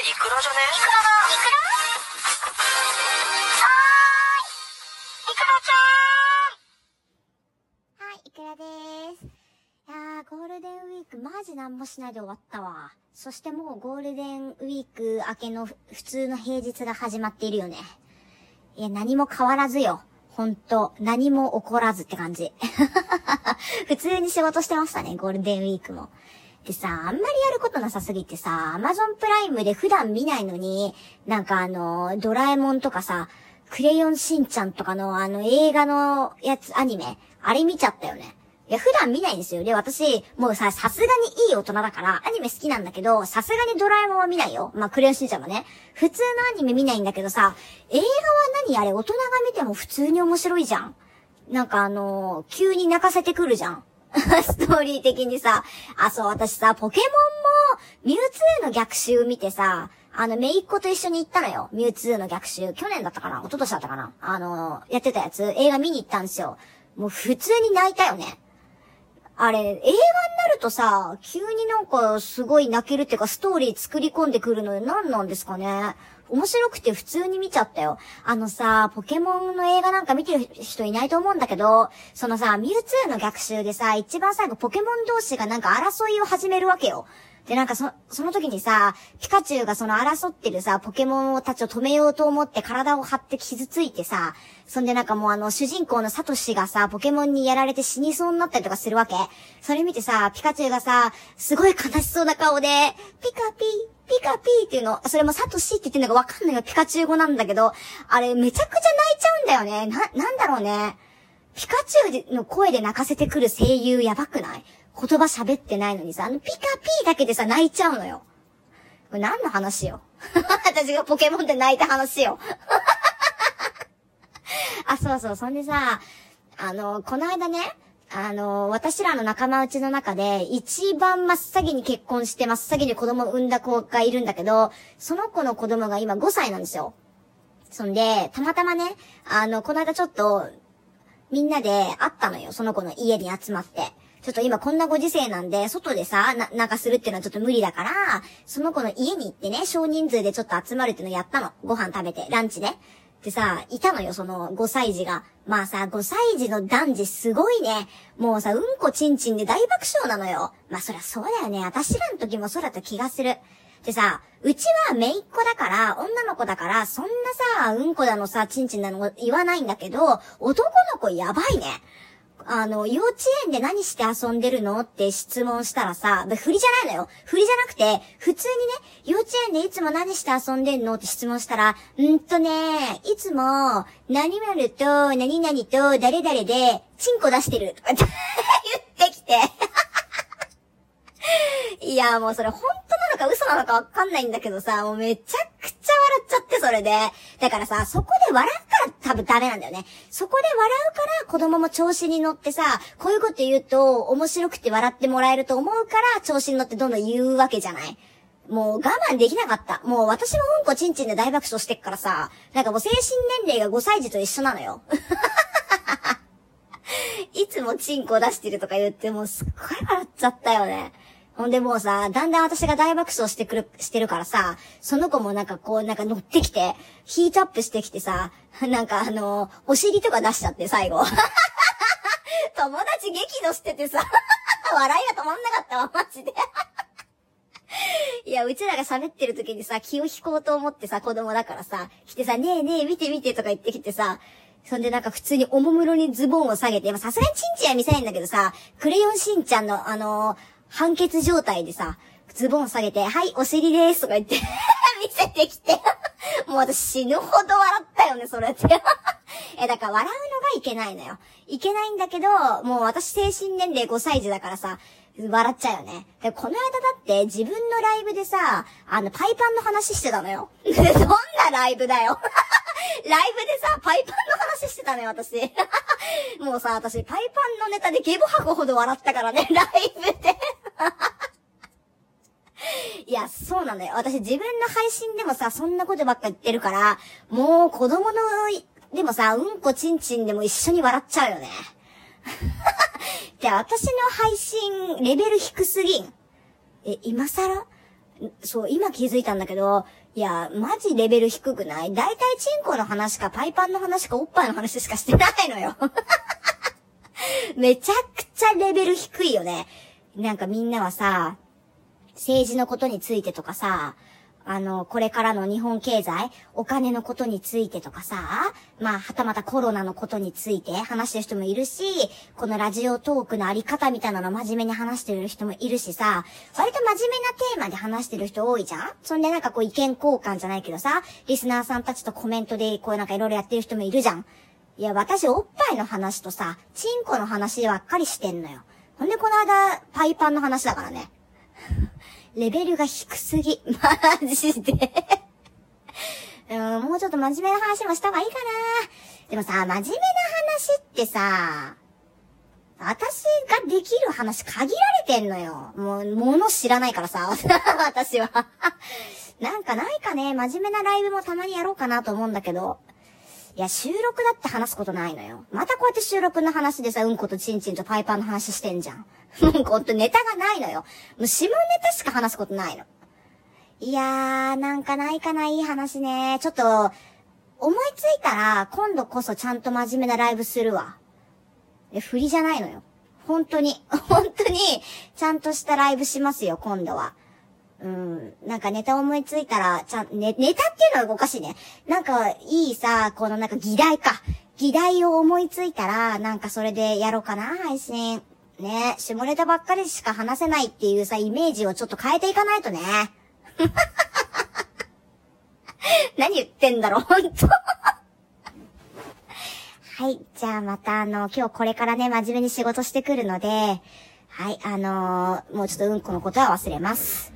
れイクラじゃね？イクラだイクラはーいイクラちゃんはい、イクラです。いやー、ゴールデンウィークマジなんもしないで終わったわ。そしてもうゴールデンウィーク明けの普通の平日が始まっているよね。いや、何も変わらずよ。ほんと、何も起こらずって感じ。普通に仕事してましたね、ゴールデンウィークも。でさ、あんまりやることなさすぎてさ、アマゾンプライムで普段見ないのに、なんかあの、ドラえもんとかさ、クレヨンしんちゃんとかのあの映画のやつ、アニメ、あれ見ちゃったよね。いや、普段見ないんですよ。で、私、もうさ、さすがにいい大人だから、アニメ好きなんだけど、さすがにドラえもんは見ないよ。まあ、クレヨンしんちゃんもね。普通のアニメ見ないんだけどさ、映画は何あれ、大人が見ても普通に面白いじゃん。なんかあのー急に泣かせてくるじゃん。ストーリー的にさ。あ、そう、私さ、ポケモンも、ミュウツーの逆襲見てさ、あの、めいっ子と一緒に行ったのよ。ミュウツーの逆襲。去年だったかな？一昨年だったかな？あのやってたやつ、映画見に行ったんですよ。もう普通に泣いたよね。あれ、映画になるとさ、急になんかすごい泣けるっていうかストーリー作り込んでくるのよ何なんですかね？面白くて普通に見ちゃったよ。あのさ、ポケモンの映画なんか見てる人いないと思うんだけど、そのさ、ミュウツーの逆襲でさ、一番最後ポケモン同士がなんか争いを始めるわけよ。で、なんかそ、その時にさ、ピカチュウがその争ってるさ、ポケモンたちを止めようと思って体を張って傷ついてさ、そんでなんかもうあの、主人公のサトシがさ、ポケモンにやられて死にそうになったりとかするわけ。それ見てさ、ピカチュウがさ、すごい悲しそうな顔で、ピカピー、ピカピーっていうの、それもサトシって言ってるのがわかんないがピカチュウ語なんだけど、あれめちゃくちゃ泣いちゃうんだよね。な、なんだろうね。ピカチュウの声で泣かせてくる声優やばくない？言葉喋ってないのにさ、あのピカピーだけでさ、泣いちゃうのよ。これ何の話よ？私がポケモンで泣いた話よ。あ、そうそう、そんでさ、あの、この間ね、あの、私らの仲間内の中で、一番真っ先に結婚して真っ先に子供を産んだ子がいるんだけど、その子の子供が今5歳なんですよ。そんで、たまたまね、あの、この間ちょっと、みんなで会ったのよ、その子の家に集まって。ちょっと今こんなご時世なんで、外でさ、な、なんかするっていうのはちょっと無理だから、その子の家に行ってね、少人数でちょっと集まるっていうのをやったの。ご飯食べて、ランチね。ってさ、いたのよ、その5歳児が。まあさ、5歳児の男児すごいね。もうさ、うんこちんちんで大爆笑なのよ。まあそりゃそうだよね。私らの時もそうだった気がする。でさ、うちはめいっ子だから、女の子だから、そんなさ、うんこだのさ、ちんちんなの言わないんだけど、男の子やばいね。あの、幼稚園で何して遊んでるのって質問したらさ、振りじゃないのよ。振りじゃなくて、普通にね、幼稚園でいつも何して遊んでんのって質問したら、んーとね、いつも、何々と、何々と、誰々で、チンコ出してる。と か言ってきて。いや、もうそれ本当なのか嘘なのかわかんないんだけどさ、もうめちゃくちゃちゃって、それで。だからさ、そこで笑うから多分ダメなんだよね。そこで笑うから子供も調子に乗ってさ、こういうこと言うと面白くて笑ってもらえると思うから調子に乗ってどんどん言うわけじゃない。もう我慢できなかった。もう私もうんこちんちんで大爆笑してっからさ、なんかもう精神年齢が5歳児と一緒なのよ。いつもチンコ出してるとか言ってもうすっごい笑っちゃったよね。ほんでもうさ、だんだん私が大爆笑してくる、してるからさ、その子もなんかこう、なんか乗ってきて、ヒートアップしてきてさ、なんかあのお尻とか出しちゃって最後。友達激怒しててさ、笑いが止まんなかったわ、マジで。いや、うちらが喋ってる時にさ、気を引こうと思ってさ、子供だからさ、来てさ、ねえねえ、見て見てとか言ってきてさ、そんでなんか普通におもむろにズボンを下げて、さすがにチンチンは見せないんだけどさ、クレヨンしんちゃんのあのー、判決状態でさ、ズボン下げて、はい、お尻ですとか言って、見せてきて。もう私死ぬほど笑ったよね、それって。え、だから笑うのがいけないのよ。いけないんだけど、もう私精神年齢5歳児だからさ、笑っちゃうよね。で、この間だって自分のライブでさ、あの、パイパンの話してたのよ。どんなライブだよ。ライブでさ、パイパンの話してたのよ、私。もうさ、私、パイパンのネタでゲボ吐くほど笑ったからね、ライブで。いや、そうなんだよ。私自分の配信でもさ、そんなことばっか言ってるから、もう子供の、でもさ、うんこちんちんでも一緒に笑っちゃうよね。で、私の配信、レベル低すぎん。え、今更？そう、今気づいたんだけど、いや、マジレベル低くない？大体チンコの話かパイパンの話かおっぱいの話しかしてないのよ。めちゃくちゃレベル低いよね。なんかみんなはさ、政治のことについてとかさ、あの、これからの日本経済、お金のことについてとかさ、まあ、はたまたコロナのことについて話してる人もいるし、このラジオトークのあり方みたいなの真面目に話してる人もいるしさ、割と真面目なテーマで話してる人多いじゃん？そんでなんかこう意見交換じゃないけどさ、リスナーさんたちとコメントでこうなんかいろいろやってる人もいるじゃん？いや、私おっぱいの話とさ、チンコの話ばっかりしてんのよ。ほんでこの間、パイパンの話だからね。レベルが低すぎ。マジでうん。もうちょっと真面目な話もした方がいいかな。でもさ、真面目な話ってさ、私ができる話限られてんのよ。もう、もの知らないからさ、私は。なんかないかね、真面目なライブもたまにやろうかなと思うんだけど。いや、収録だって話すことないのよ。またこうやって収録の話でさ、うんことちんちんとパイパンの話してんじゃん。もうほんとネタがないのよ。もう下ネタしか話すことないの。いやー、なんかないかないい話ね。ちょっと、思いついたら、今度こそちゃんと真面目なライブするわ。え、振りじゃないのよ。本当に、本当に、ちゃんとしたライブしますよ、今度は。うん。なんかネタ思いついたら、ちゃん、ね、ネタっていうのはおかしいね。なんか、いいさ、このなんか議題か。議題を思いついたら、なんかそれでやろうかな、配信。ね、下ネタばっかりしか話せないっていうさ、イメージをちょっと変えていかないとね。何言ってんだろ、ほんと。はい。じゃあまたあの、今日これからね、真面目に仕事してくるので、はい、あのー、もうちょっとうんこのことは忘れます。